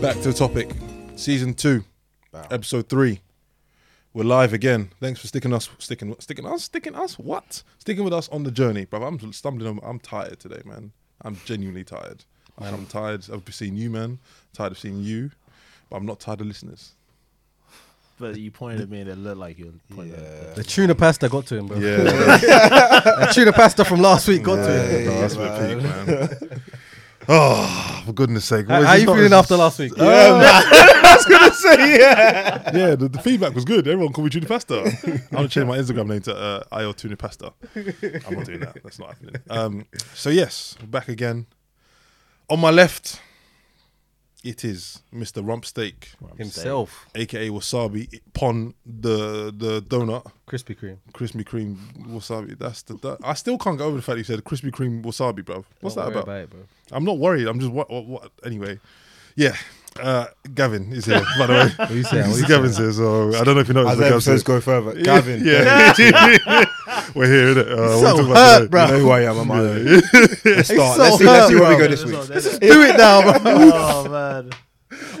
Back to the topic. Season two, episode three. We're live again. Thanks for sticking us, sticking, sticking us, sticking us. What? Sticking with us on the journey, bro. I'm stumbling. on- I'm tired today, man. I'm genuinely tired. Man, I'm tired of seeing you, man. Tired of seeing you, but I'm not tired of listeners. But you pointed at me and it looked like you were pointing at The tuna pasta got to him, bro. Yeah, The tuna pasta from last week got to him. no, that's a bit peak, man. Oh, for goodness sake! How What is how this you feeling after last week? Yeah, oh. I was going to say, yeah. Yeah, the, the feedback was good. Everyone called me Tuna Pasta. I'm gonna change my Instagram name to uh, IO Tuna Pasta. I'm not doing that. That's not happening. Um, so yes, back again. On my left, it is Mr. Rump Steak, Himself, aka Wasabi Pon the the donut, Krispy Kreme. Krispy Kreme Wasabi. That's the. That, I still can't get over the fact you said Krispy Kreme Wasabi, bro. What's Don't that worry about? it, bro. I'm not worried. I'm just what what, what anyway. Yeah. Uh, Gavin is here, by the way. What you saying? What This you is Gavin's here, so I don't know if you know. As the episodes go further, Gavin. Yeah, we're here. Innit? Uh, what So we talking about hurt, today? bro. You know who I am, I'm I? Let's start. so let's see, let's see where we go this This week. is- Do it now, bro. Oh man,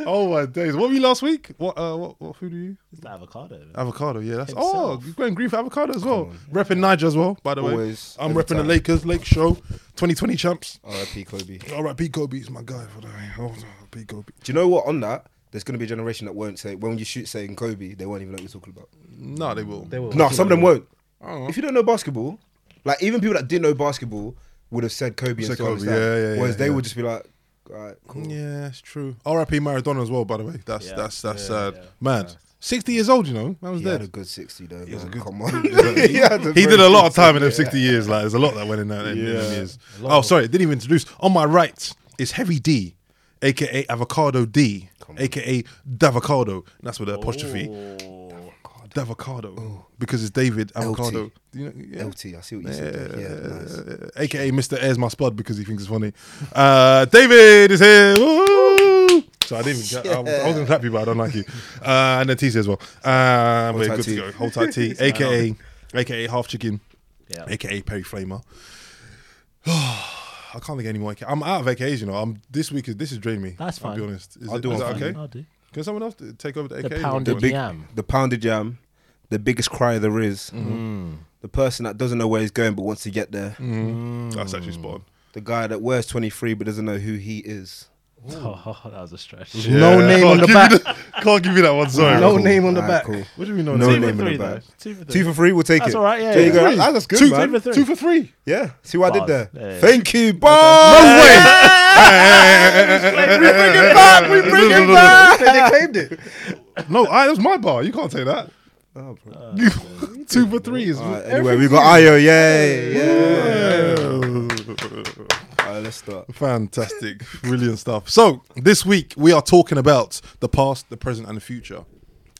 Oh my days! What were you last week? What uh, what, what food are you? it's the avocado. Man. Avocado. Yeah, that's Himself. oh, you're going green for avocado as well. Repping Niger as well, by the way. I'm every repping the. Lakers Lake Show, 2020 champs. R.I.P. Kobe. Do All right, Pete Kobe is my guy for the oh, Pete Kobe. you know what? On that, there's going to be a generation that won't say when you shoot saying Kobe, they won't even know what you're talking about. No, they will. They will. No, some of them won't. I. If you don't know basketball, like even people that didn't know basketball would have said Kobe and Said Kobe, understand. yeah, yeah, Whereas yeah, they yeah. would just be like, all right, cool. Yeah, it's true. R.I.P. Maradona as well. By the way, that's Yeah. that's that's Yeah, sad. yeah. Mad. 60 years old, you know. Man was He had a good 60 though. was a good- Come on. He, He had a he did a lot of time in them 60, 60 years. Like, there's a lot that went in that in, in Yeah. years. Oh, sorry, didn't even introduce. On my right is Heavy D, aka Avocado D, aka Davocado. That's with the apostrophe. Oh. Davocado. Because it's David Avocado. LT. Do you know, yeah. LT, I see what you said there. Yeah, nice. Uh, aka Mr. Airs my spud because he thinks it's funny. Uh, David is here. Woo! So I didn't even. I was, I was gonna clap you, but I don't like you. Uh, and then T's as well. Uh, we're tight good T. to go. Hold tight T, aka aka half chicken, Yeah. aka Perry Flamer. I can't think any more. I'm out of AKAs, you know. I'm this week is this is draining me. That's I'll be honest. Is, I'll it, do is that okay? I'll do. Can someone else take over the AKAs? The pounded big- yam. The pounded jam, the biggest cry there is. Mm. The person that doesn't know where he's going but wants to get there. Mhm. That's actually spot on. The guy that wears 23 but doesn't know who he is. Oh, that was a stretch. No name Can't on the give back. you that- can't give you that one. Sorry. No Cool. name on the Alright, back. cool. What do you mean no, No name? name Two for in three the though. bag. Two for three. Two for free, we'll take That's it. all right, yeah, There you go. Three. Ah, That's good, two, man. for three. two for three. Yeah. See what I did there? Yeah, yeah. Thank you, boss. No way. We bring it back. We bring it back. They claimed it. No, I, that was my bar. You can't say that. Oh, bro. two for threes. is. All right, anyway, we got Ayo. Yay. Yeah. All right, let's start. Fantastic, brilliant stuff. So this week we are talking about the past, the present, and the future.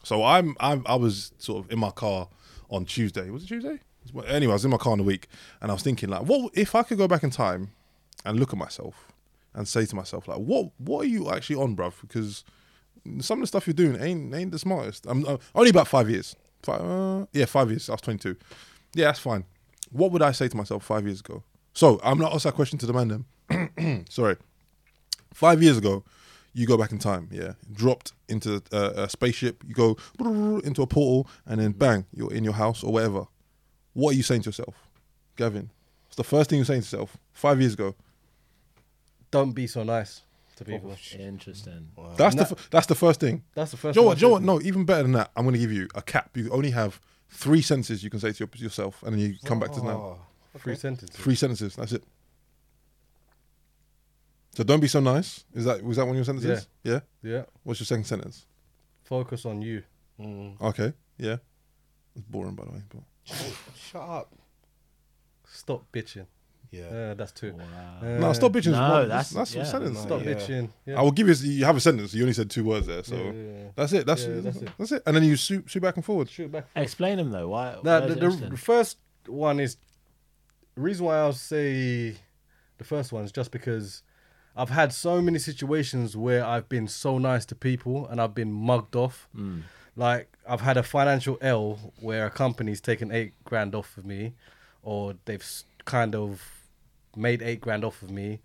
So I'm, I'm I was sort of in my car on Tuesday. Was it Tuesday? Anyway, I was in my car in the week, and I was thinking like, what if I could go back in time and look at myself and say to myself like, what what are you actually on, bruv? Because some of the stuff you're doing ain't ain't the smartest. I'm uh, only about five years. Five, uh, yeah, five years. I was 22. Yeah, that's fine. What would I say to myself five years ago? So I'm not ask that question to the man then. Sorry. Five years ago, you go back in time, yeah, dropped into uh, a spaceship, you go into a portal, and then bang, you're in your house or whatever. What are you saying to yourself, Gavin? It's the first thing you're saying to yourself five years ago. Don't be so nice to people. Interesting. That's the Nah. f- that's the first thing. That's the first. Joe, you thing what? Do you know what? No, even better than that. I'm going to give you a cap. You only have three sentences you can say to your, yourself, and then you come back to now. said. Three sentences. Three sentences. That's it. So don't be so nice. Is that was that one of your sentences? Yeah. Yeah. yeah. What's your second sentence? Focus on you. Mm. Okay. Yeah. It's boring, by the way. But Shut up. Stop bitching. Yeah. Uh, that's two. Wow. Uh, no, stop bitching. no, one- that's- that's, that's yeah, a sentence. Stop Yeah. bitching. Yeah. I will give you. You have a sentence. You only said two words there, so Yeah, yeah, yeah. that's it. That's, Yeah, that's that's it. it. And then you shoot, shoot back and forward. Shoot back. Explain them though. Why? Now, why the, the, the first one is the reason why I'll say the first one is just because I've had so many situations where I've been so nice to people and I've been mugged off like I've had a financial L where a company's taken eight grand off of me, or they've kind of made eight grand off of me,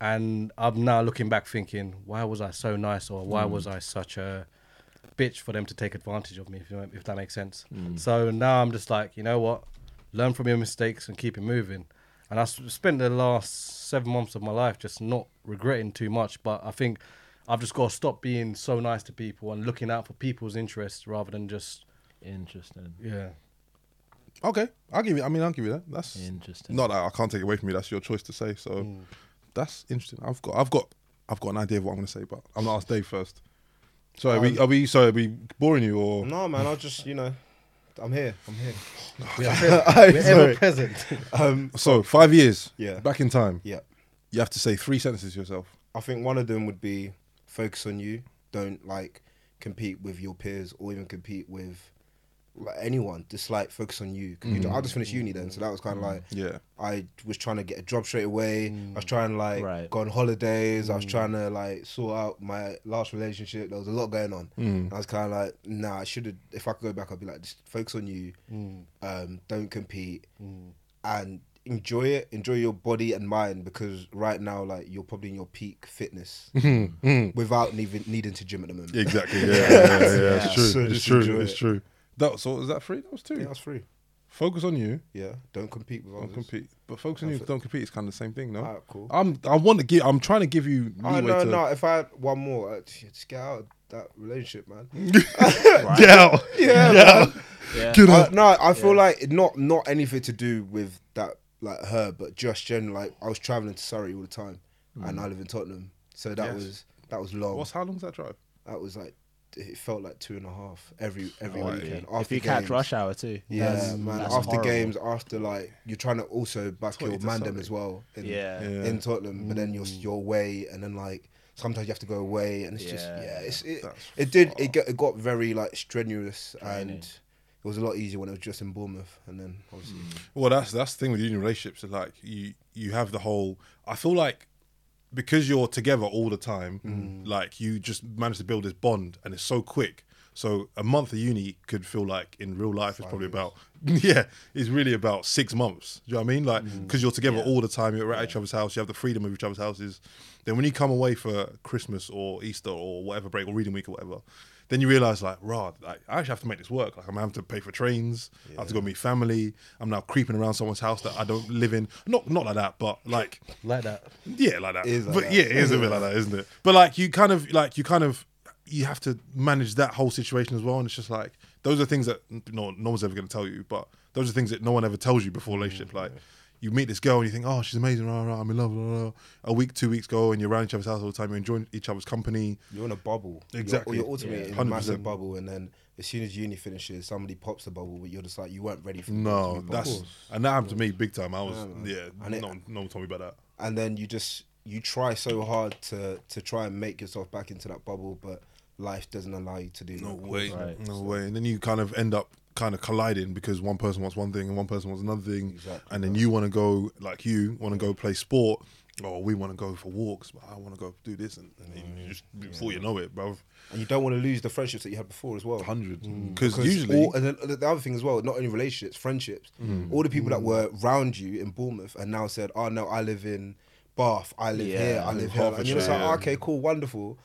and I'm now looking back thinking, why was I so nice, or why mm. was I such a bitch for them to take advantage of me? If, you know, if that makes sense. Mm. So now I'm just like, you know what, learn from your mistakes and keep it moving. And I spent the last seven months of my life just not regretting too much, but I think I've just got to stop being so nice to people and looking out for people's interests rather than just Interesting. yeah. Okay, I'll give you. I mean, I'll give you that. That's Interesting. not that I can't take it away from you. That's your choice to say. So Mm. that's interesting. I've got, I've got, I've got an idea of what I'm going to say, but I'm gonna ask Dave first. So are we, are we, sorry, are we boring you or? No, man. I'll just you know, I'm here. I'm here. We're, we're ever present. Um, So five years, Yeah. back in time. yeah. You have to say three sentences to yourself. I think one of them would be focus on you. Don't like compete with your peers or even compete with like anyone. Just like focus on you. 'Cause you mm. don't- I just finished uni then, so that was kind of mm. like Yeah. I was trying to get a job straight away. I was mm. trying to like Right. go on holidays. I was trying to like sort out my last relationship. There was a lot going on. I was kind of like, nah, I should have. If I could go back, I'd be like, just focus on you. Um, don't compete and enjoy it. Enjoy your body and mind because right now, like you're probably in your peak fitness without even needing to gym at the moment. Exactly. Yeah. Yeah. yeah, yeah. It's true. So it's true. enjoy It's true. That so is that three? That was two. Yeah, that's free. Focus on you. Yeah, don't compete with Don't others. compete. But focus on you. Don't compete. It's kind of the same thing, no? Alright, cool. I'm. I want to give. I'm trying to give you. Oh leeway no, to, no. If I had one more, uh, just get out of that relationship, man. Get out. Yeah, Get out. Yeah. Get out. no, I feel like not not anything to do with that, like her, but just generally. Like I was traveling to Surrey all the time, and I live in Tottenham, so that Yes. was that was long. What's how long's that drive? that was like it felt like two and a half every every Oh, weekend. If After you catch rush hour too. Yeah, That's- man. that's after horrible. games, after like you're trying to also back your 20 mandem as well. In, Yeah. Yeah. in Tottenham, but then you're mm. you're away, and then like sometimes you have to go away, and it's just Yeah. yeah, it's it, That's it did it got, it got very like strenuous, Draining. and it was a lot easier when it was just in Bournemouth, and then obviously Well, that's that's the thing with union relationships. Is like you you have the whole. I feel like because you're together all the time, Mm. like you just manage to build this bond, and it's so quick. So a month of uni could feel like in real life it's probably about yeah, it's really about six months. Do you know what I mean? Like Mm. because you're together all the time, you're at each other's house, you have the freedom of each other's houses. Then when you come away for Christmas or Easter or whatever break or reading week or whatever, then you realize like, rah, like, I actually have to make this work. Like I'm having to pay for trains. I have to go meet family. I'm now creeping around someone's house that I don't live in. Not not like that, but like like that. yeah, like that. Like but that. yeah, it is a bit like that, isn't it? But like you kind of like you kind of you have to manage that whole situation as well, and it's just like those are things that no no one's ever going to tell you, but those are things that no one ever tells you before relationship. Like you meet this girl and you think, oh, she's amazing, rah, rah, I'm in love. Rah, rah. A week, two weeks go, and you're around each other's house all the time. You're enjoying each other's company. you're in a bubble. You're- Exactly. You're, ultimately Yeah. in a massive bubble, and then as soon as uni finishes, somebody pops the bubble, but you're just like you weren't ready for the bubble No, to be popped. that's and that happened to me big time. I was Yeah, yeah, And no, one- no one told me about that. and then you just you try so hard to to try and make yourself back into that bubble, but life doesn't allow you to do No that. way, Right. no way. And then you kind of end up kind of colliding because one person wants one thing and one person wants another thing, Exactly. and then you want to go like you want to go play sport, or we want to go for walks, but I want to go do this, and, and then you just mm, before you know it, bro, And you don't want to lose the friendships that you had before as well. hundred. Mm. mm. Because usually, all, and then the other thing as well, not only relationships, friendships. Mm. All the people that were round you in Bournemouth and now said, "Oh no, I live in Bath, I live Yeah, here, I live here," and you're just like, yeah. "Okay, cool, wonderful."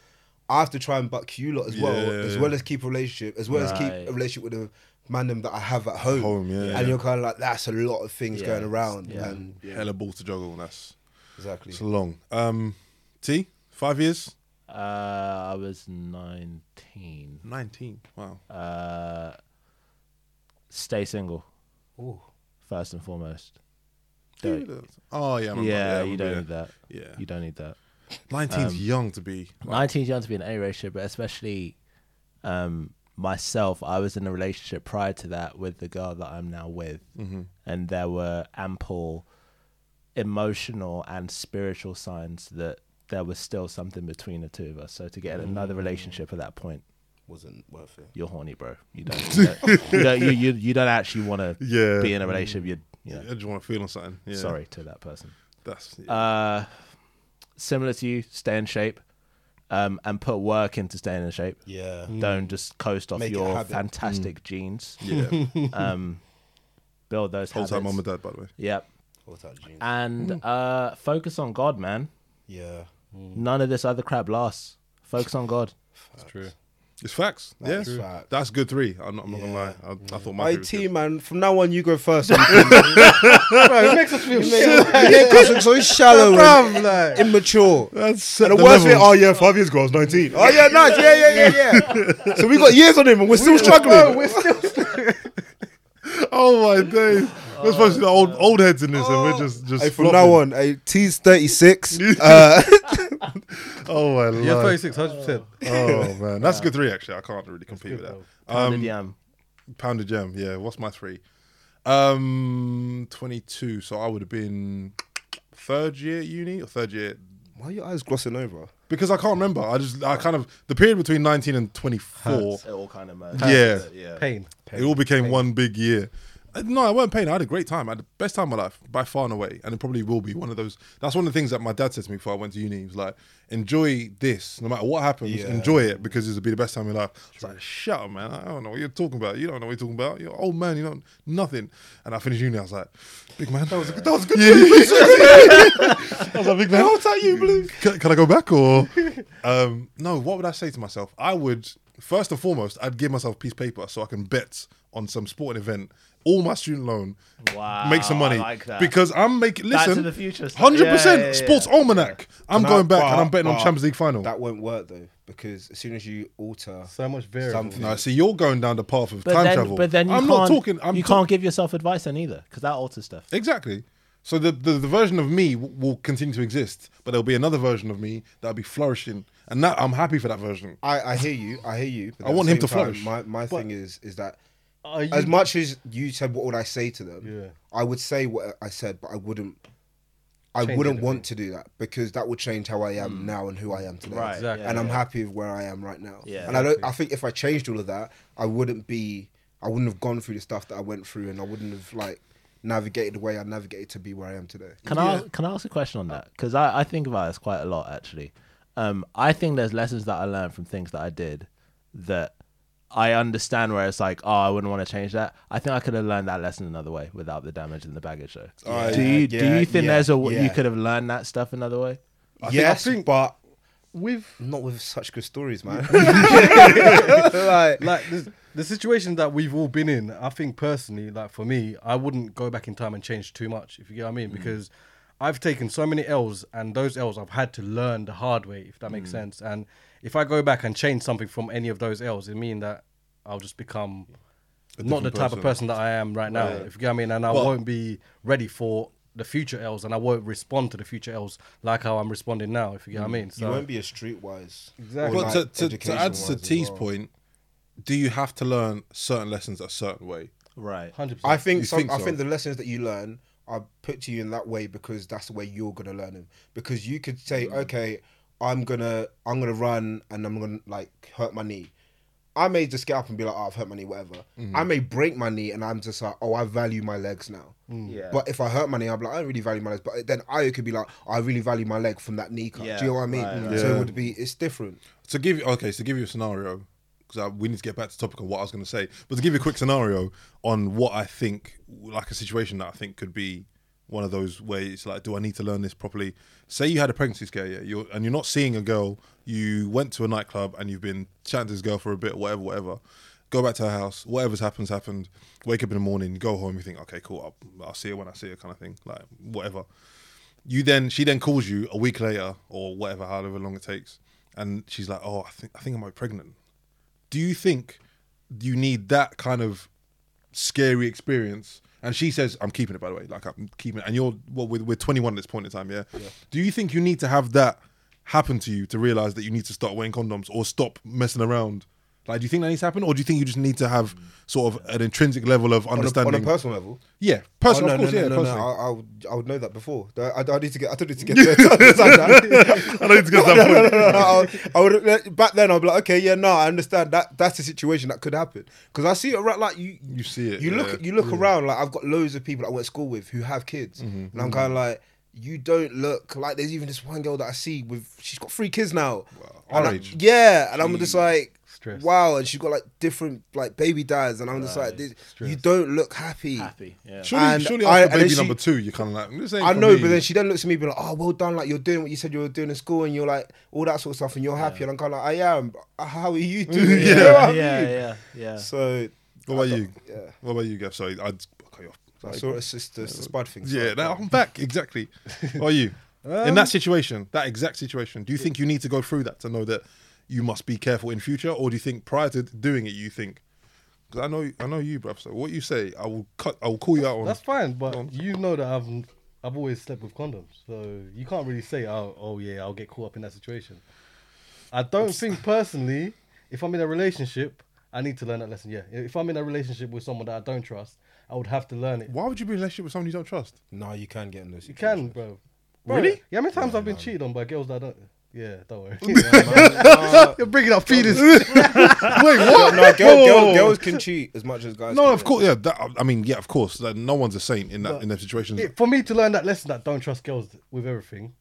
I have to try and buck you lot as well, Yeah, as well as keep a relationship, as well as keep a relationship with the mandem that I have at home. Home, yeah, and yeah. you're kind of like, that's a lot of things Yeah, going around, yeah. and hella ball to juggle, and that's exactly. it's long. Um, T, five years, Uh, I was nineteen. nineteen. Wow. Uh, stay single Ooh. first and foremost. Don't- Oh yeah, I remember. yeah, I you don't need that. Yeah, You don't need that. 19's Um, young to be. like- 19 is young to be in any relationship, but especially um, myself, I was in a relationship prior to that with the girl that I'm now with, Mm-hmm. and there were ample emotional and spiritual signs that there was still something between the two of us. So to get in another relationship at that point, Wasn't worth it. you're horny, bro. You don't. You don't. you, don't you, you, you don't actually want to Yeah. be in a relationship. You, you I just want to feel on something. Yeah. Sorry to that person. That's yeah. Uh, similar to you, stay in shape. Um, and put work into staying in shape. Yeah. Don't just coast off Make it your habit. fantastic genes. Yeah. Um, build those Whole habits. time, mum and dad, by the way. Yep. What's that, Gene? And uh, focus on God, man. Yeah. None of this other crap lasts. Focus on God. That's true. It's facts. That's yeah. facts. That's good three. I'm not, I'm not gonna lie. I, I thought my My three was team, man. From now on, you go first. Bro, it makes us feel shit. Because it's so shallow and Bruv, like, immature. That's And the, worst thing, oh yeah, five years ago I was 19. Oh yeah, nice, yeah, yeah, yeah, yeah. so we got years on him and we're still struggling. we're still Oh my days. We're supposed to be the old old heads in this, and we're just just. Hey, from flopping. now on, a T's 36. Uh, Oh my Yeah, life. 36, 100%. Oh man, that's a good three actually. I can't really compete with that. Pounded Um, yam. Pounded jam. Yeah. What's my three? Um, twenty two. So I would have been third year at uni or third year why are your eyes glossing over? because I can't remember. I just I kind of the period between nineteen and twenty four. It all kind of merged. Yeah. yeah. Pain. It all became one big year. No, I weren't paying. I had a great time. I had the best time of my life by far and away, and it probably will be one of those. That's one of the things that my dad said to me before I went to uni. He was like, "Enjoy this, no matter what happens. Yeah. Enjoy it because it'll be the best time of your life." I was like, "Shut up, man! I don't know what you're talking about. You don't know what you're talking about. You're an old man. You know nothing." And I finished uni. I was like, "Big man, that was a good. That was a good." I was like, "Big man, what's that you, Blue? Can, can I go back or?" um, no. What would I say to myself? I would first and foremost, I'd give myself a piece of paper so I can bet on some sporting event, all my student loan, Wow, make some money I like that. because I'm making. Back to Listen, the future stuff. hundred Yeah, percent yeah, yeah. sports almanac. I'm Can I- going back and I'm betting on but Champions League final. That won't work though, because as soon as you alter So much variable. something, no, see, you're going down the path of But time then, travel. but then you I'm can't, not talking. I'm you ta- can't give yourself advice then either because that alters stuff. exactly. So the, the the version of me w- will continue to exist, but there'll be another version of me that'll be flourishing, and that I'm happy for that version. I, I hear you. I hear you. but I want him to time, flourish. My my But- thing is is that Are you- as much as you said, what would I say to them? Yeah. I would say what I said, but I wouldn't. I Change wouldn't anything. want to do that because that would change how I am now and who I am today. Right, Exactly. yeah, and I'm yeah. happy with where I am right now. Yeah. and I don't. I think if I changed all of that, I wouldn't be. I wouldn't have gone through the stuff that I went through, and I wouldn't have like navigated the way I navigated to be where I am today. Can I can I ask a question on that? Because I, I think about this quite a lot actually. Um, I think there's lessons that I learned from things that I did that I understand where it's like, oh, I wouldn't want to change that. I think I could have learned that lesson another way without the damage and the baggage. Though. Uh, do you do you think yeah, there's a yeah. you could have learned that stuff another way? I think- yes, I think- but with not with such good stories, man. like, like the, the situation that we've all been in, I think personally, like for me, I wouldn't go back in time and change too much, if you get what I mean, because I've taken so many L's, and those L's I've had to learn the hard way, if that makes mm. sense. And if I go back and change something from any of those L's, it mean that I'll just become not the different type of person. person that I am right now, if you get what I mean, and I Well- won't be ready for the future L's, and I won't respond to the future L's like how I'm responding now, if you get what I mm. mean. you So won't be a streetwise. Exactly. But like, to, to, to add to education-wise T's well. point, do you have to learn certain lessons a certain way? Right. hundred I think, some, think I think the lessons that you learn are put to you in that way because that's the way you're gonna learn them. Because you could say, okay, I'm gonna I'm gonna run and I'm gonna like hurt my knee. I may just get up and be like, oh, I've hurt my knee, whatever. Mm-hmm. I may break my knee and I'm just like, oh, I value my legs now. Mm. Yeah. But if I hurt my knee, I'm like, I don't really value my legs. But then I could be like, I really value my leg from that knee cut. Yeah, Do you know what I mean? right, right. So Yeah. it would be, it's different. To give you okay, so to give you a scenario, because we need to get back to the topic of what I was going to say, but to give you a quick scenario on what I think, like a situation that I think could be one of those where it's like, do I need to learn this properly? Say you had a pregnancy scare, yeah, you're, and you're not seeing a girl. You went to a nightclub and you've been chatting to this girl for a bit, whatever, whatever. Go back to her house. Whatever's happens, happened. Wake up in the morning, go home. You think, okay, cool. I'll, I'll see her when I see her, kind of thing. Like whatever you then she then calls you a week later or whatever, however long it takes, and she's like, "Oh, I think I think I might be pregnant." Do you think you need that kind of scary experience? And she says, "I'm keeping it." By the way, like I'm keeping it. And you're well, we're, we're 21 at this point in time, yeah? Do you think you need to have that happen to you to realize that you need to start wearing condoms or stop messing around? Like, do you think that needs to happen, or do you think you just need to have sort of an intrinsic level of On a, on a personal level. yeah, personal, oh, of no, course, no, yeah, no, no, no. I, I, would, I would know that before. I, I need to get. I don't need to get. there to understand that. I don't need to get that point. no, no, no, I would, would back then. I'd be like, okay, yeah, no, I understand that. That's a situation that could happen because I see it right. Like you, You see it, You yeah. look, you look around. Like I've got loads of people I went to school with who have kids, Mm-hmm, and I'm kind of like, you don't look like. There's even this one girl that I see with. She's got three kids now. our And I- age. yeah, and I'm just like. Stress. Wow, and she's got like different like baby dads, and I'm just like, this, you don't look happy. Happy. Yeah. Surely, And surely I- after and then baby she- number two, you're kind of like, this ain't I for know, me. but then she then looks at me, be like, "Oh, well done! Like you're doing what you said you were doing in school, and you're like all that sort of stuff, and you're happy." And I'm kind of like, "I am." but How are you doing? You know what I yeah, mean? yeah, yeah. So, What about you? Yeah, What about you, Gav? Sorry, I'd cut you off. I saw it's just the, the spud thing. Yeah, Sorry. now I'm back. Exactly. What are you? In Um, that situation, that exact situation, do you think you need to go through that to know that you must be careful in future, or do you think prior to doing it, you think? Because I know, I know you, bruv. So what you say, I will cut. I will call you out on. That's fine, but on. you know that I've I've always slept with condoms, so you can't really say, "Oh, oh yeah, I'll get caught up in that situation." I don't think personally, if I'm in a relationship, I need to learn that lesson. Yeah, if I'm in a relationship with someone that I don't trust, I would have to learn it. Why would you be in a relationship with someone you don't trust? No, you can get in those. You can, bro. Bro, Really? Yeah, how many times I've been cheated on by girls that I don't. Yeah, don't worry. no, You're bringing up feelings. Wait, no, girl, girl, girls can cheat as much as guys. No, can. of course, yeah. That, I mean, yeah, of course. That, no one's a saint in that in that situation. It- for me to learn that lesson that don't trust girls with everything,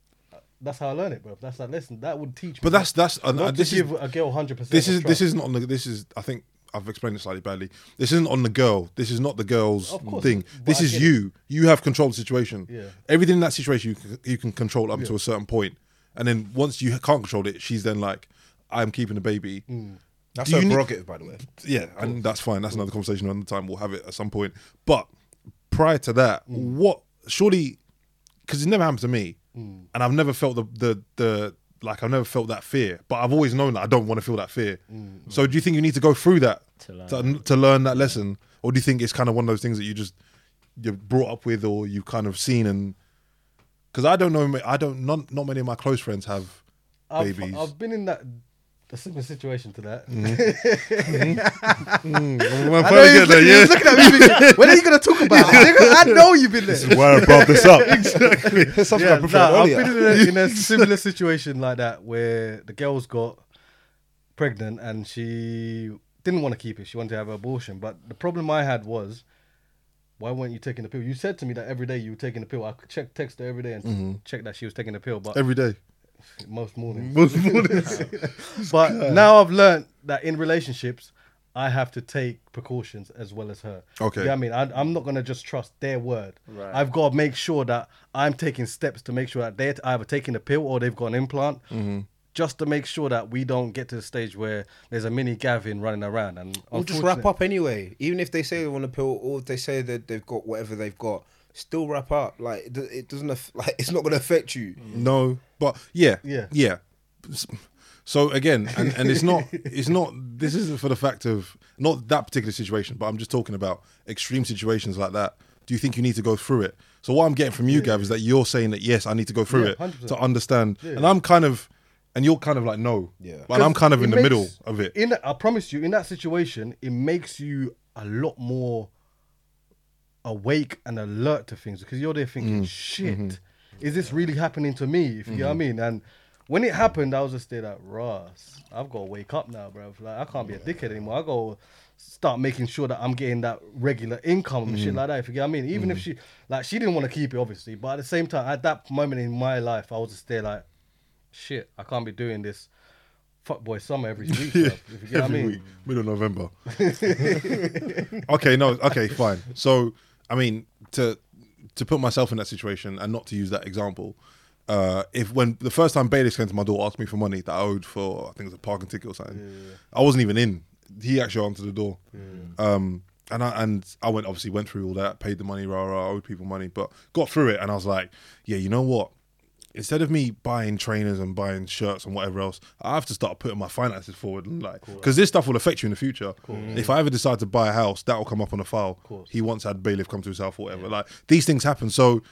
that's how I learn it, bro. That's that lesson that would teach me. But that's that's uh, not this to is give a girl hundred percent. this is this isn't on the this is I think I've explained it slightly badly. This isn't on the girl. This is not the girl's Of course, thing. but This I is get it. you. You have control of the situation. Yeah. Everything in that situation you can, you can control up to a certain point, and then once you can't control it, she's then like, "I'm keeping the baby." Mm. That's Do her you need- prerogative, by the way. Yeah, and that's fine. That's another conversation another time. We'll have it at some point. But prior to that, mm. what surely because it never happened to me, mm. and I've never felt the the the like I've never felt that fear. But I've always known that I don't want to feel that fear. So do you think you need to go through that To learn. to, to learn that lesson, or do you think it's kind of one of those things that you just you're brought up with, or you've kind of seen and because I don't know, I don't not not many of my close friends have I've, babies. I've been in that a similar situation to that. Well, mm-hmm. mm-hmm. mm-hmm. I know finally you get there, was yeah. looking at me. thinking, When are you gonna talk about it? I know you've been there. Why I brought this up exactly. Something Yeah, I prefer nah, I've been in a, in a similar situation like that where the girl's got pregnant and she didn't want to keep it. She wanted to have an abortion. But the problem I had was, why weren't you taking the pill? You said to me that every day you were taking the pill. I could check text her every day and check that she was taking the pill, but every day. most mornings. Most mornings. But now I've learned that in relationships, I have to take precautions as well as her. Okay. Yeah, I mean, I, I'm not gonna just trust their word. Right. I've got to make sure that I'm taking steps to make sure that they're either taking a pill or they've got an implant, Mm-hmm. Just to make sure that we don't get to the stage where there's a mini Gavin running around and we'll just wrap up anyway. Even if they say they want a pill, or if they say that they've got whatever they've got, still wrap up. Like it doesn't. aff- Like it's not going to affect you. Mm. No, but yeah, Yeah. yeah. So again, and, and it's not, it's not. This isn't for the fact of not that particular situation, but I'm just talking about extreme situations like that. Do you think you need to go through it? So what I'm getting from you, Gav, is that you're saying that yes, I need to go through Yeah, it 100%. to understand, and I'm kind of, and you're kind of like no, Yeah. but I'm kind of in the makes- middle of it. In I promise you, in that situation, it makes you a lot more awake and alert to things because you're there thinking, Mm. "Shit, Mm-hmm. is this really happening to me?" If you know what I mean. And when it happened, I was just there like, "Ross, I've got to wake up now, bro. Like I can't be a dickhead anymore. I got to start making sure that I'm getting that regular income and shit Mm-hmm. like that. If you get what I mean. Even if she like she didn't want to keep it, obviously, but at the same time, at that moment in my life, I was just there like, "Shit, I can't be doing this." Fuck boy summer every week, bruv, if you get what I mean. week, middle of November. okay, no, okay, fine. So, I mean, to to put myself in that situation and not to use that example, uh, if when the first time bailiffs came to my door, asked me for money that I owed for, I think it was a parking ticket or something, I wasn't even in. He actually answered the door. Um, and I and I went obviously went through all that, paid the money, rah rah, owed people money, but got through it, and I was like, yeah, you know what? Instead of me buying trainers and buying shirts and whatever else, I have to start putting my finances forward and like because this stuff will affect you in the future. If I ever decide to buy a house, that will come up on a file. He once had bailiff come to his house or whatever. Like these things happen. So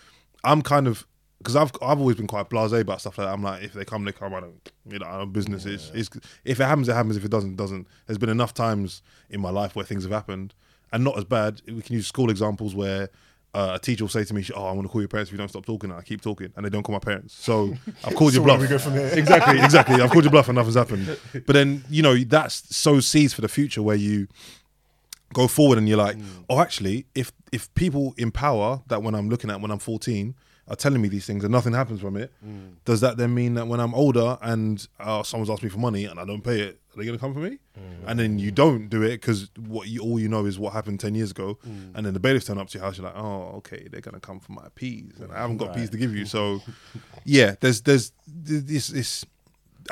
I'm kind of because I've I've always been quite blasé about stuff like that. I'm like, if they come, they come. I don't, you know, I don't business. It's, it's if it happens, it happens. If it doesn't, it doesn't. There's been enough times in my life where things have happened and not as bad. We can use school examples where uh, a teacher will say to me, "Oh, I want to call your parents if you don't stop talking." And I keep talking, and they don't call my parents. So I've called your bluff. we go from here. exactly, exactly. I've called your bluff, and nothing's happened. But then you know that's so seeds for the future where you go forward and you're like, oh, actually, if if people in power that when I'm looking at when I'm 14 are telling me these things and nothing happens from it, Mm. does that then mean that when I'm older and uh, someone's asked me for money and I don't pay it, are they going to come for me? Mm. And then you don't do it because what you, all you know is what happened ten years ago, Mm. and then the bailiffs turn up to your house. You're like, oh, okay, they're going to come for my peas, and I haven't got peas to give you. So, yeah, there's there's this this.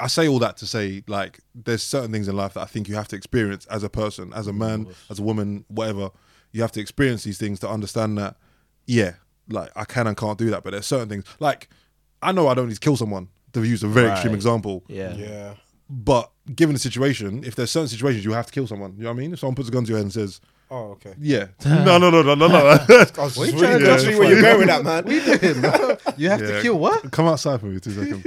I say all that to say, like, there's certain things in life that I think you have to experience as a person, as a man, as a woman, whatever. You have to experience these things to understand that, yeah, like I can and can't do that. But there's certain things, like I know I don't need to kill someone. To use a very extreme example, Yeah. Yeah. but given the situation, if there's certain situations you have to kill someone, you know what I mean? If someone puts a gun to your head and says, Oh, okay. "Yeah, no, no, no, no, no, no," I was just What you really trying to just do? where you're going with that, man. You have Yeah. to kill what? Come outside for me two seconds.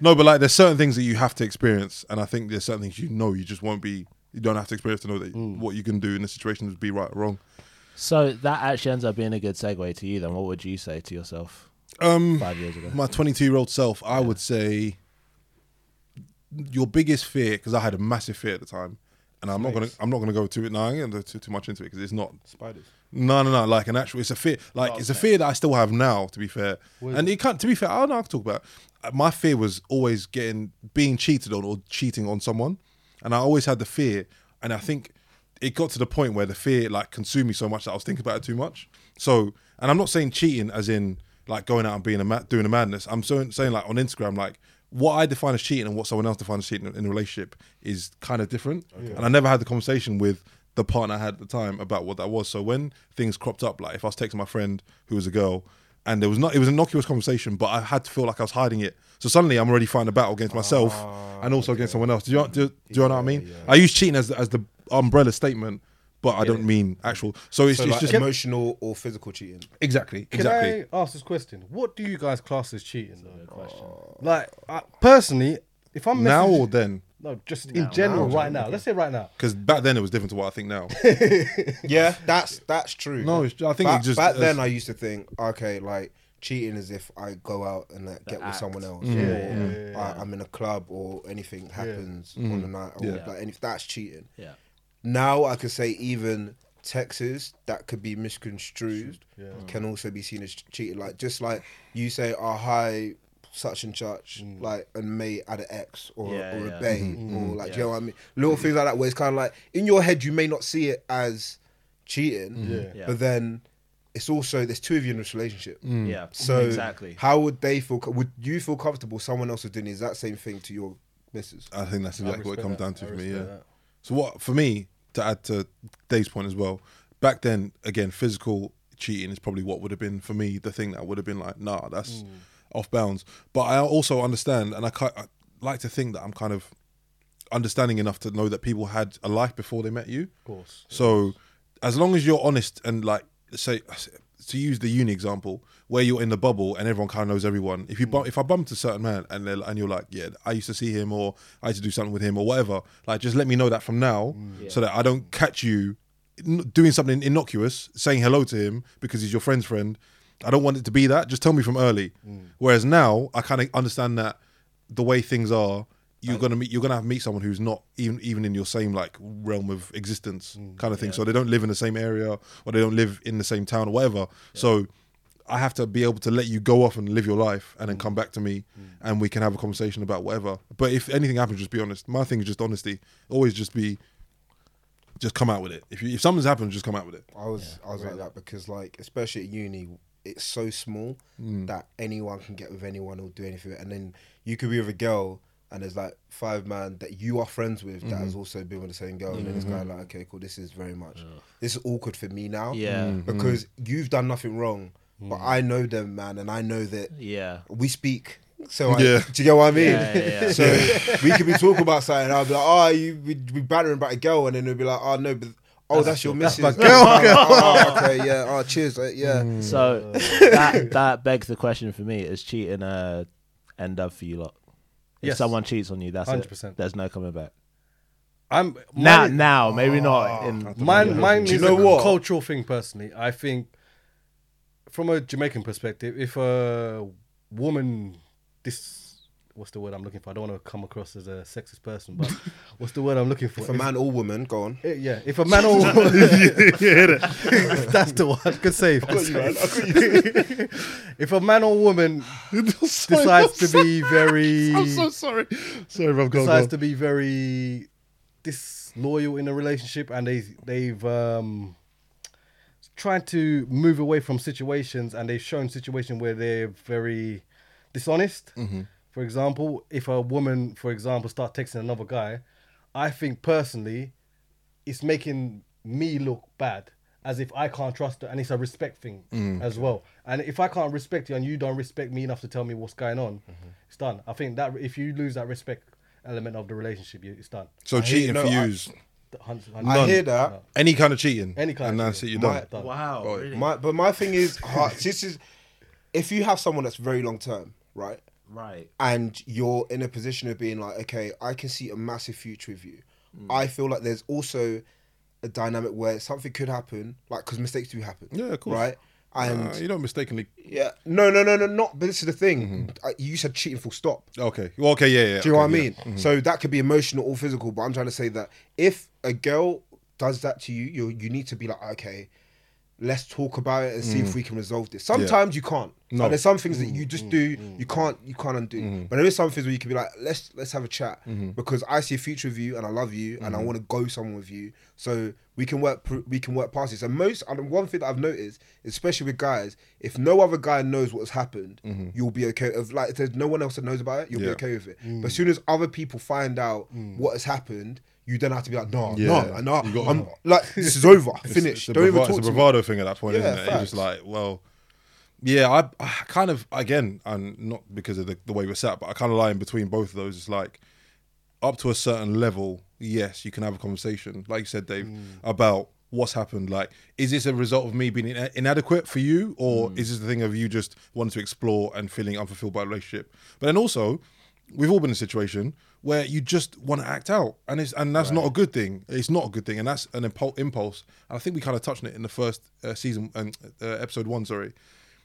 no, but like there's certain things that you have to experience, and I think there's certain things you know you just won't be. You don't have to experience to know that mm. what you can do in the situation is be right or wrong. So that actually ends up being a good segue to you. Then, what would you say to yourself Um, five years ago? my 22 year old self, I would say your biggest fear, because I had a massive fear at the time, and I'm not gonna, I'm not gonna go too, no, I'm gonna go too, too much into it because it's not Spiders. No, no, no. Like an actual, it's a fear. Like it's a fear that I still have now. To be fair, and it can't. To be fair, I don't know. I can talk about. it. My fear was always getting being cheated on or cheating on someone, and I always had the fear. And I think it got to the point where the fear like consumed me so much that I was thinking about it too much. So, and I'm not saying cheating as in like going out and being a ma- doing a madness. I'm so, saying like on Instagram, like what I define as cheating and what someone else defines as cheating in a relationship is kind of different. Oh, and I never had the conversation with the partner I had at the time about what that was. So when things cropped up, like if I was texting my friend who was a girl, and there was not, it was an innocuous conversation, but I had to feel like I was hiding it. So suddenly I'm already fighting a battle against myself ah, and also against someone else. Do you, do, do you know what I mean? I use cheating as as the umbrella statement, but I don't mean actual. So it's, So it's like just emotional or physical cheating. exactly, Can exactly. I ask this question? What do you guys class as cheating? Like, I, personally, if I'm Now messaging- or then? no, just in general, right now. Let's say right now. Because back then it was different to what I think now. Yeah, that's that's true. No, it's- I think back, it just- back then I used to think, okay, like cheating is if I go out and like, get with someone else, Yeah, or yeah, yeah, I, I'm in a club or anything happens on mm. the night, or Yeah. like, and if that's cheating. Yeah. Now I could say even Texas that could be misconstrued can also be seen as cheating. Like just like you say, "Oh hi, such and such," like and may add an X or, Yeah, or yeah. a bay or like, do you know what I mean? Little things like that where it's kind of like in your head you may not see it as cheating, Yeah. Yeah. but then it's also there's two of you in this relationship. Yeah. So exactly. how would they feel? Would you feel comfortable someone else was doing the exact same thing to your missus? I think that's exactly what it comes respect down to I for me. Yeah. that. So what for me to add to Dave's point as well. Back then, again, physical cheating is probably what would have been for me the thing that would have been like, nah, that's mm. off bounds. But I also understand, and I, I like to think that I'm kind of understanding enough to know that people had a life before they met you. Of course. So as long as you're honest and like say to use the uni example where you're in the bubble and everyone kind of knows everyone. If you mm. bump, if I bump into a certain man and they're, and you're like, yeah, I used to see him or I used to do something with him or whatever. Like just let me know that from now mm. so that I don't catch you doing something innocuous, saying hello to him because he's your friend's friend. I don't want it to be that. Just tell me from early. Mm. Whereas now I kind of understand that the way things are, you're gonna meet you're gonna have to meet someone who's not even even in your same like realm of existence mm, kind of thing. So they don't live in the same area or they don't live in the same town or whatever. So I have to be able to let you go off and live your life and then mm. come back to me mm. and we can have a conversation about whatever. But if anything happens, just be honest. My thing is just honesty. Always just be just come out with it. If you, if something's happened, just come out with it. I was I was like that because like especially at uni, it's so small Mm. that anyone can get with anyone or do anything, and then you could be with a girl and there's like five man that you are friends with that Mm-hmm. has also been with the same girl, and then it's kind of like okay, cool, this is very much this is awkward for me now, Yeah. Mm-hmm. because you've done nothing wrong, but I know them, man, and I know that Yeah. we speak. So I, Yeah. do you get what I mean? Yeah, yeah, yeah. So we could be talking about something. I'll be like, oh, you we be battering about a girl, and then they'll be like, oh no, but oh, that's, your missus. my oh, girl. oh, okay, yeah. Oh, cheers. uh, yeah. So that that begs the question for me: Is cheating a end up for you lot? If Yes. someone cheats on you, that's it. 100%. There's no coming back. I'm Now, mine- now, maybe not. Ah, in Mine, mine Do you is know a what? cultural thing. Personally, I think from a Jamaican perspective, if a woman dis what's the word I'm looking for? I don't want to come across as a sexist person, but what's the word I'm looking for? If a man or woman, go on. Eh, yeah, if a man or woman, that's the one. Good save. Good save. if a man or woman decides to be very I'm so sorry. Sorry, Rob. Go, on, go. decides on. to be very disloyal in a relationship and they they've um trying to move away from situations and they've shown situation where they're very dishonest Mm-hmm. For example if a woman for example start texting another guy i think personally it's making me look bad as if i can't trust her and it's a respect thing Mm. as well and if i can't respect you and you don't respect me enough to tell me what's going on Mm-hmm. it's done i think that if you lose that respect element of the relationship it's done So I cheating no, for I- you is the hun- I hear that. any kind of cheating. Any kind and of that's it. cheating. You're done. done. Wow. Right. Really? My, but my thing is, this is if you have someone that's very long term, right? Right. and you're in a position of being like, okay, I can see a massive future with you. I feel like there's also a dynamic where something could happen, like because mistakes do happen. Yeah, of course. Right, and Uh, you don't mistakenly. yeah, no, no, no, no, not. But this is the thing. Mm-hmm. I, you said cheating full stop. Okay. Well, okay. Yeah. Yeah. Do you know okay, what I yeah. Mm-hmm. mean? So that could be emotional or physical. But I'm trying to say that if a girl does that to you, you you need to be like, okay, let's talk about it and see if we can resolve this. Sometimes you can't. Mm. No. Like, there's some things that you just do you can't you can't undo. Mm-hmm. But there is some things where you can be like, let's let's have a chat because I see a future with you and I love you and Mm-hmm. I want to go somewhere with you. So we can work we can work past this. And most and one thing that I've noticed, especially with guys, if no other guy knows what's happened, you'll be okay. If like if there's no one else that knows about it, you'll Mm-hmm. Yeah. be okay with it. But as soon as other people find out what has happened. You then have to be like, no, Yeah. no, no. I'm like, this is over, It's- finished. It's, Don't even talk it's a to me. bravado thing at that point, Yeah, isn't it? You're just like, well, yeah, I, I kind of again, and not because of the, the way we're set, but I kind of lie in between both of those. It's like up to a certain level, yes, you can have a conversation, like you said, Dave, Mm. about what's happened. Like, is this a result of me being ina- inadequate for you, or Mm. is this the thing of you just wanting to explore and feeling unfulfilled by a relationship? But then also, we've all been in a situation where you just want to act out, and it's and that's not a good thing. It's not a good thing, and that's an impul- impulse. And I think we kind of touched on it in the first uh, season, and uh, episode one, sorry,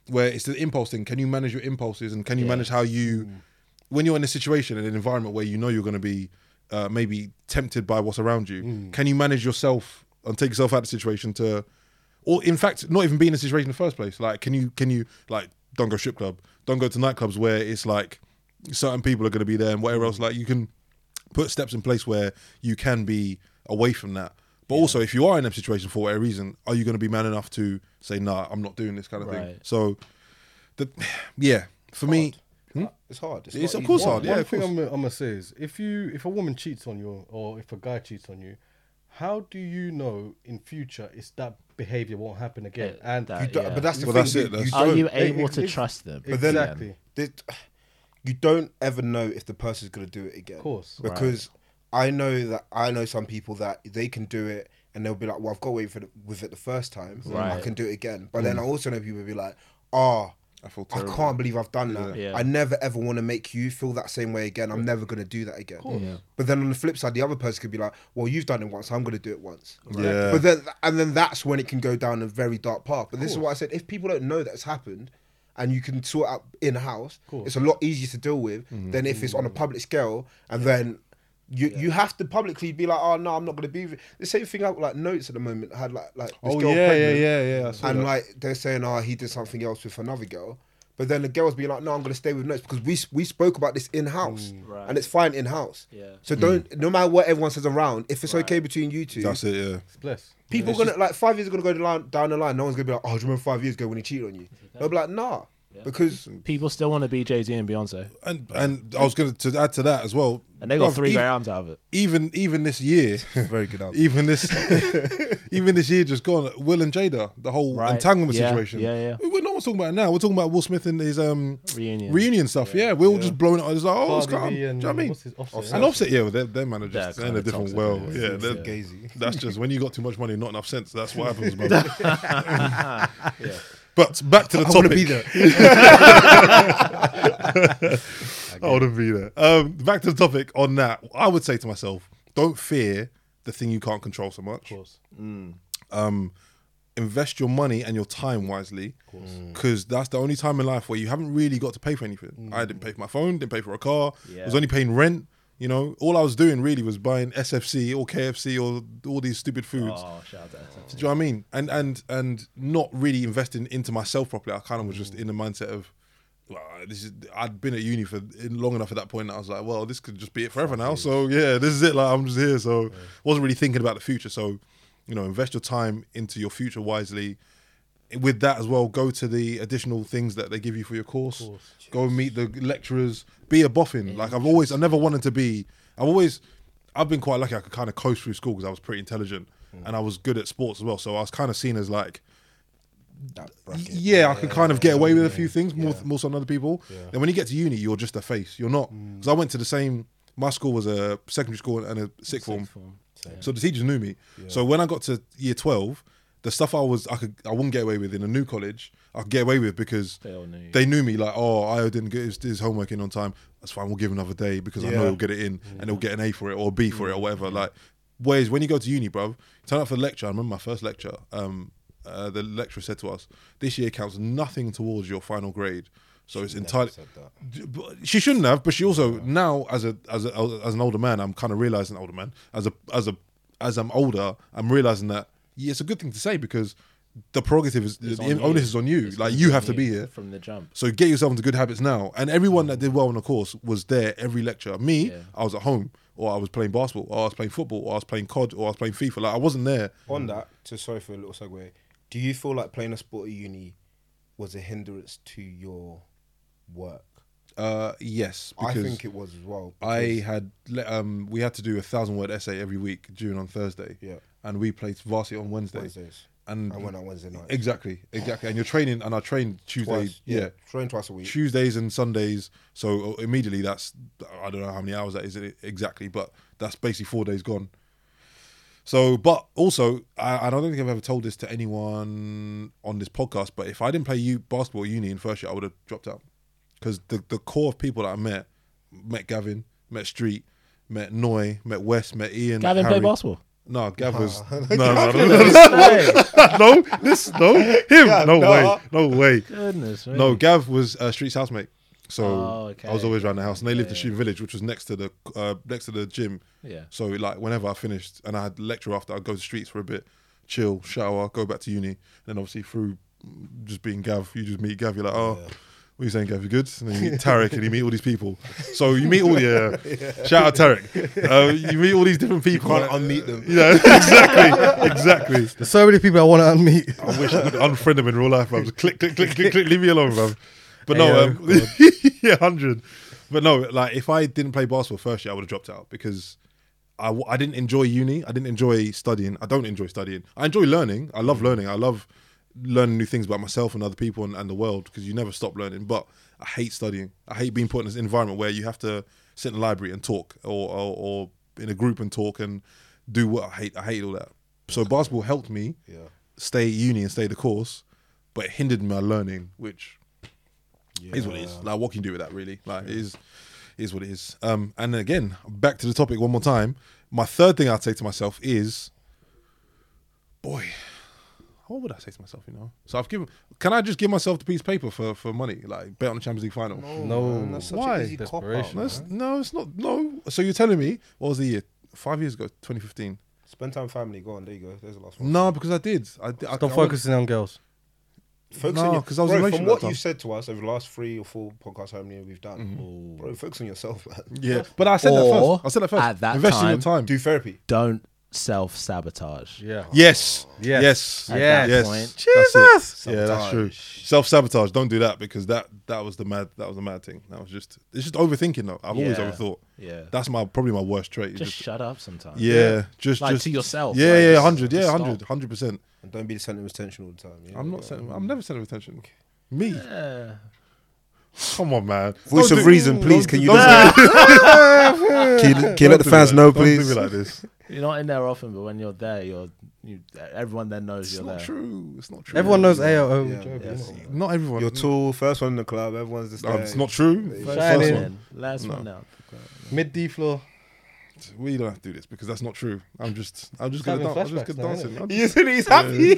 where it's the impulse thing. Can you manage your impulses, and can you manage how you, when you're in a situation in an environment where you know you're going to be uh, maybe tempted by what's around you, can you manage yourself and take yourself out of the situation to, or in fact, not even be in a situation in the first place? Like, can you can you like don't go strip club, don't go to nightclubs where it's like certain people are going to be there and whatever else. Like, you can put steps in place where you can be away from that. But also, if you are in a situation for whatever reason, are you going to be man enough to say, "Nah, I'm not doing this kind of thing"? So, the yeah, for me, It's hard. Hmm? It's, It's not of course easy. hard. One, yeah, one thing. I'm, gonna- I'm gonna say is if you if a woman cheats on you or if a guy cheats on you, how do you know in future it's that behavior won't happen again? Yeah, and that- You yeah. But that's the Well, thing. that's you- it, that's- you Are you Ex- able to ex- trust them? But then- exactly. that- you don't ever know if the person's going to do it again. Of course. Because I know that I know some people that they can do it and they'll be like, well, I've got away with it, with it the first time. I Right. can do it again. But then mm. I also know people be like, oh, I feel I can't believe I've done that. Yeah. I never ever want to make you feel that same way again. I'm never going to do that again. Yeah. But then on the flip side, the other person could be like, well, you've done it once. I'm going to do it once. Yeah. But then, and then that's when it can go down a very dark path. But this is what I said: if people don't know that it's happened, and you can sort out in house, it's a lot easier to deal with mm-hmm. than if it's on a mm-hmm. public scale, and then you you have to publicly be like, oh no, I'm not going to be. with-" The same thing out like notes at the moment had like like this Oh girl yeah, yeah, pregnant, yeah, yeah. Saw and that. like they're saying, oh, he did something else with another girl. But then the girls be like, no, I'm going to stay with notes because we we spoke about this in house, mm. Right. and it's fine in house. Yeah. So don't mm. no matter what everyone says around, if it's Right. okay between you two, that's it. Yeah. It's blessed. People It's gonna just- like five years are gonna go down, down the line. No one's gonna be like, oh, do you remember five years ago when he cheated on you? They'll be like, nah, because People still want to be Jay Z and Beyonce, And and I was gonna to add to that as well. And they got Bruv, three e- great albums out of it. Even even this year, very good album. even this even this year just gone. Will and Jada, the whole Right. entanglement Yeah, situation. yeah, yeah. We- We're not talking about it now. We're talking about Will Smith and his um Reunion. reunion stuff. Yeah, we're all just blowing it. It's like, oh, it's Cardi calm. B Do you know what I mean? what's his Offset? And Offset, yeah, well, they're, they're man just They're they're in a kinda different toxic, world. yeah. Yeah, Yeah. they're- Gazy. that's just when you got too much money, not enough sense. That's what happens, bro. But back to the I topic. want to be there. I to be there. Um, back to the topic on that. I would say to myself, don't fear the thing you can't control so much. Of course. Um, invest your money and your time wisely, because that's the only time in life where you haven't really got to pay for anything. I didn't pay for my phone, didn't pay for a car, Yeah. was only paying rent. You know, all I was doing really was buying SFC or KFC or all these stupid foods. Oh, shout out to SFC. Do you know what I mean? And and and not really investing into myself properly. I kind of was just in the mindset of, well, this is. I'd been at uni for long enough at that point. That I was like, well, this could just be it forever now. So yeah, this is it. Like I'm just here. So wasn't really thinking about the future. So, you know, invest your time into your future wisely. With that as well, go to the additional things that they give you for your course. Go and meet the lecturers. Be a boffin. Like I've always, I never wanted to be. I've always, I've been quite lucky. I could kind of coast through school because I was pretty intelligent and I was good at sports as well. So I was kind of seen as like. Yeah, I could kind of get away with a few things more, more so than other people. Then when you get to uni, you're just a face. You're not. Because I went to the same. My school was a secondary school and a sixth form. So the teachers knew me. So when I got to year twelve, the stuff I was I could I wouldn't get away with in a new college, I could get away with because They knew they knew me. Like, oh, I didn't get his, his homework in on time. That's fine. We'll give him another day because I know he'll get it in and he'll get an A for it or a B for it or whatever. Like, whereas when you go to uni, bro, turn up for the lecture. I remember my first lecture. Um, uh, the lecturer said to us, "This year counts nothing towards your final grade." So it's entirely. said that. D- but She shouldn't have, but she also now as a as a as an older man, I'm kind of realizing older man as a as a as I'm older, I'm realizing that yeah, it's a good thing to say because the prerogative is It's the on you. onus is on you. It's like you have to be here. from the jump. So get yourself into good habits now. And everyone that did well in the course was there every lecture. Me, Yeah. I was at home, or I was playing basketball, or I was playing football, or I was playing COD, or I was playing FIFA. Like I wasn't there. On that, to sorry for a little segue. Do you feel like playing a sport at uni was a hindrance to your work? Uh, yes, I think it was as well. I had um we had to do a thousand word essay every week during on Thursday. Yeah. And we played varsity on Wednesday. Wednesdays. And I went on Wednesday night. exactly, exactly. And you're training, and I trained Tuesday. Twice. Yeah. Yeah. Train twice a week. Tuesdays and Sundays. So uh, immediately that's I don't know how many hours that is exactly, but that's basically four days gone. So, but also, I, I don't think I've ever told this to anyone on this podcast. But if I didn't play you basketball at uni in first year, I would have dropped out because the the core of people that I met, met Gavin, met Street, met Noy, met Wes, met Ian. Gavin Harry. played basketball. No, Gav was Ah. no, no, no, no, no, this no him, no no. way, no way. Goodness, really? No, Gav was uh, Street's housemate. So Oh, okay. I was always around the house, and they lived in Yeah. Village, which was next to the uh, next to the gym. Yeah. So like whenever I finished and I had lecture after, I'd go to the Streets for a bit, chill, shower, go back to uni, and then obviously through just being Gav, you just meet Gav. You're like, oh, what are you saying, Gav? You good? And then you meet Tarek, and you meet all these people. So you meet all yeah. Shout out Tarek. Uh, you meet all these different people. can't unmeet them. Yeah, exactly, exactly. There's so many people I want to unmeet. I wish I could unfriend them in real life, bro. Just click, click, click, click, click. Leave me alone, bro. But no, um, yeah, hundred. But no, like if I didn't play basketball first year, I would have dropped out because I, I didn't enjoy uni. I didn't enjoy studying. I don't enjoy studying. I enjoy learning. I love learning. I love learning new things about myself and other people and, and the world because you never stop learning. But I hate studying. I hate being put in this environment where you have to sit in the library and talk or, or, or in a group and talk and do what I hate. I hate all that. So basketball helped me Yeah. stay uni and stay the course, but it hindered my learning, which is what it is. Like, what can you do with that, really? Like, it is is what it is. Um, and then again, back to the topic one more time. My third thing I'd say to myself is, boy, what would I say to myself? You know, so I've given. Can I just give myself the piece of paper for for money, like bet on the Champions League final? No. man, that's such Why? an easy cop out. Desperation. No, it's, no, it's not. No. So you're telling me what was the year? Five years ago, 2015. Spend time family. Go on. There you go. There's the last one. No, because I did. I did. I, Stop I went- focusing on girls. Focus No, on your, 'cause I was bro, emotional from what time. you said to us over the last three or four podcasts, how many we've done, Mm-hmm. bro, focus on yourself, man. Yeah, but I said that first. I said that first. at that Invest in your time. Do therapy. Don't self sabotage. Yeah. Yes. Yes. Yes. At Yes. that Yes. point. That's it. Yeah, that's true. Self sabotage. Don't do that because that that was the mad that was the mad thing. That was just it's just overthinking though. I've always overthought. Yeah. That's my probably my worst trait. Just Just, shut up sometimes. yeah, just Like just to yourself, Yeah, like, yeah, hundred, yeah, hundred, hundred percent. And don't be the center of attention all the time. Yeah? I'm not. Sending, I'm never sending attention. Me? Yeah. Come on, man. Voice Don't of do- reason, please. Can you don't just- Can you, can you let the fans me know, like- Don't please? do me like this. You're not in there often, but when you're there, you're you. Everyone then knows It's you're not there. true. It's not true. Everyone knows AO. Yeah. Joe, Yes. Not everyone. You're tall, first one in the club. Everyone's just No, there. it's not true. First Shining. one last No. one out. Mid D floor. we don't have to do this because that's not true. I'm just I'm just Just gonna having dance. I'm just flashbacks gonna now, dancing. I'm He's, he's happy.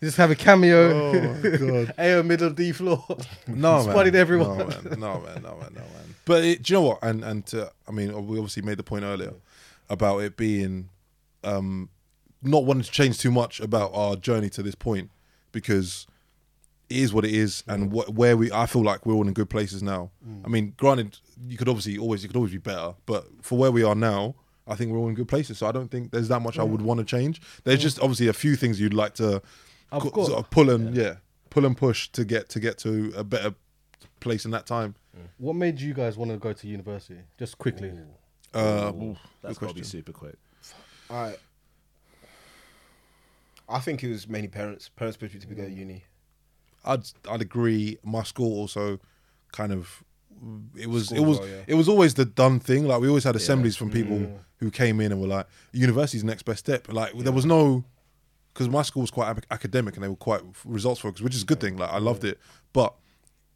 You just have a cameo. Oh god. A middle D floor. No, man. Spotted everyone. No, man. No, man. No, man. No, man. But it, do you know what? And and to, I mean, we obviously made the point earlier about it being um, not wanting to change too much about our journey to this point because it is what it is, and Mm. wh- where we, I feel like we're all in good places now. I mean, granted, you could obviously always, you could always be better, but for where we are now. I think we're all in good places, so I don't think there's that much I would want to change. There's just obviously a few things you'd like to Of co- course. sort of pull and yeah. pull and push to get to get to a better place in that time. Mm. What made you guys want to go to university? Just quickly. Uh, Ooh, ooh, that's good got to be question. super quick. I, I think it was mainly parents. Parents pushed me to go to mm. uni. I'd I'd agree. My school also kind of it was School it was as well, yeah. it was always the done thing. Like we always had assemblies from people mm. who came in and were like, "University's the next best step." Like there was no because my school was quite academic and they were quite results focused, which is a good thing. Like I loved it, but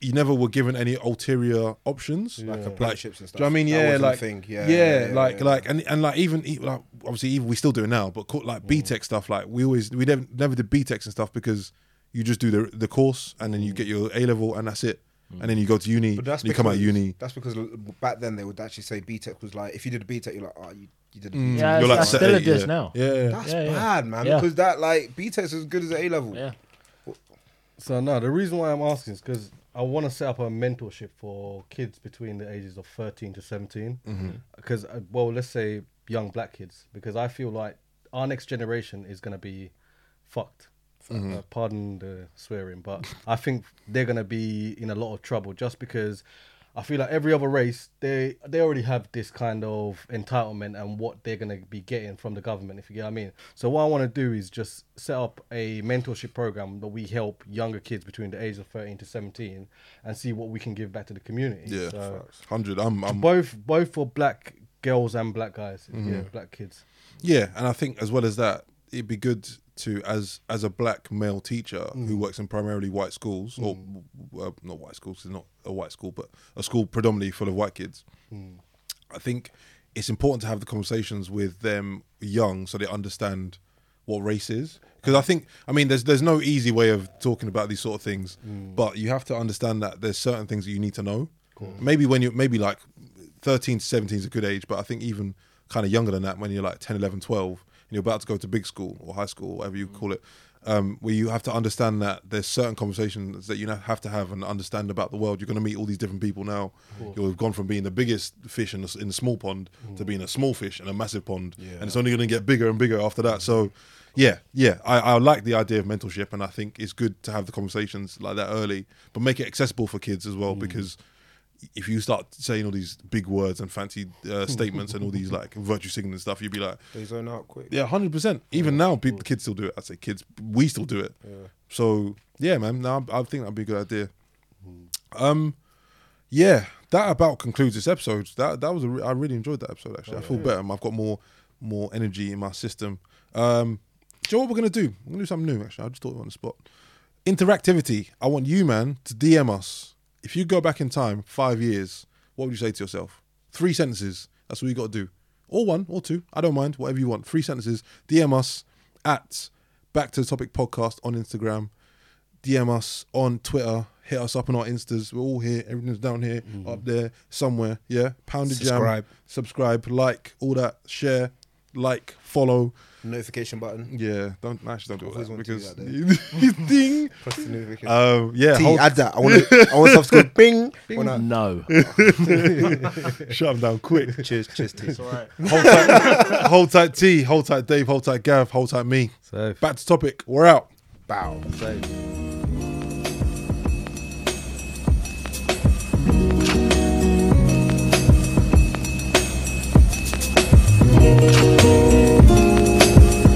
you never were given any ulterior options. Like Like, apprenticeships and stuff. do you know what I mean? That Yeah, wasn't like thing. Yeah, yeah, yeah, yeah, like yeah. like and and like even e- like obviously even we still do it now, but co- like mm. BTEC stuff, like we always we never never did BTECs and stuff because you just do the the course and then you mm. get your A level and that's it, mm. and then you go to uni, But that's and you come out of because- uni. That's because back then they would actually say BTEC was like if you did a BTEC, you're like, oh, you, you did a Mm, BTEC. Yeah, you're like I still set- it is yeah. now. Yeah, yeah. That's Yeah, yeah. bad, man. Yeah. Because that like BTEC's as good as A level. Yeah. So no, the reason why I'm asking is because I want to set up a mentorship for kids between the ages of 13 to 17. Because uh, well, let's say young black kids, because I feel like our next generation is gonna be fucked. Uh, pardon the swearing, but I think they're gonna be in a lot of trouble just because I feel like every other race they they already have this kind of entitlement and what they're gonna be getting from the government, if you get what I mean. So what I want to do is just set up a mentorship program that we help younger kids between the age of thirteen to seventeen and see what we can give back to the community. Yeah, So hundred. I'm, I'm both both for black girls and black guys. Mm-hmm. Yeah, black kids. Yeah, and I think as well as that, it'd be good to as as a black male teacher who mm. works in primarily white schools or mm. uh, not white schools, it's not a white school, but a school predominantly full of white kids. Mm. I think it's important to have the conversations with them young so they understand what race is. Because I think, I mean, there's there's no easy way of talking about these sort of things, but you have to understand that there's certain things that you need to know. Maybe when you maybe like 13 to 17 is a good age, but I think even kind of younger than that, when you're like 10, 11, 12, and you're about to go to big school or high school, whatever you mm. call it, um, where you have to understand that there's certain conversations that you have to have and understand about the world. You're going to meet all these different people now. You've gone from being the biggest fish in a, in a small pond to mm. being a small fish in a massive pond, and it's only going to get bigger and bigger after that. So, yeah, yeah, I, I like the idea of mentorship, and I think it's good to have the conversations like that early, but make it accessible for kids as well mm. because if you start saying all these big words and fancy uh, statements and all these like virtue signaling stuff, you'd be like, They zone out quick. yeah, hundred percent. Even now, people, kids still do it. I'd say kids, we still do it. So yeah, man. Now I think that'd be a good idea. Um, yeah, that about concludes this episode. That that was a re- I really enjoyed that episode. Actually, I feel better. I've got more more energy in my system. Um, do you know what we're gonna do? We're gonna do something new. Actually, I just thought it on the spot. Interactivity. I want you, man, to DM us. If you go back in time five years, what would you say to yourself? Three sentences. That's what you got to do. Or one, or two. I don't mind. Whatever you want. Three sentences. DM us at Back to the Topic Podcast on Instagram. DM us on Twitter. Hit us up on our Instas. We're all here. Everything's down here, mm. up there, somewhere. Yeah. Pound it jam. Subscribe. Subscribe. Like. All that. Share. Like. Follow. Notification button. Yeah. Don't actually don't do always all that want do because that, ding. Press the notification. Um, yeah. T, hold- add that. I want to. I want to subscribe. Bing. When I- No. shut them down quick. cheers, cheers, T. all right. hold tight, hold tight T, hold tight Dave, hold tight Gav, hold tight me. So Back to topic. We're out. Bow. so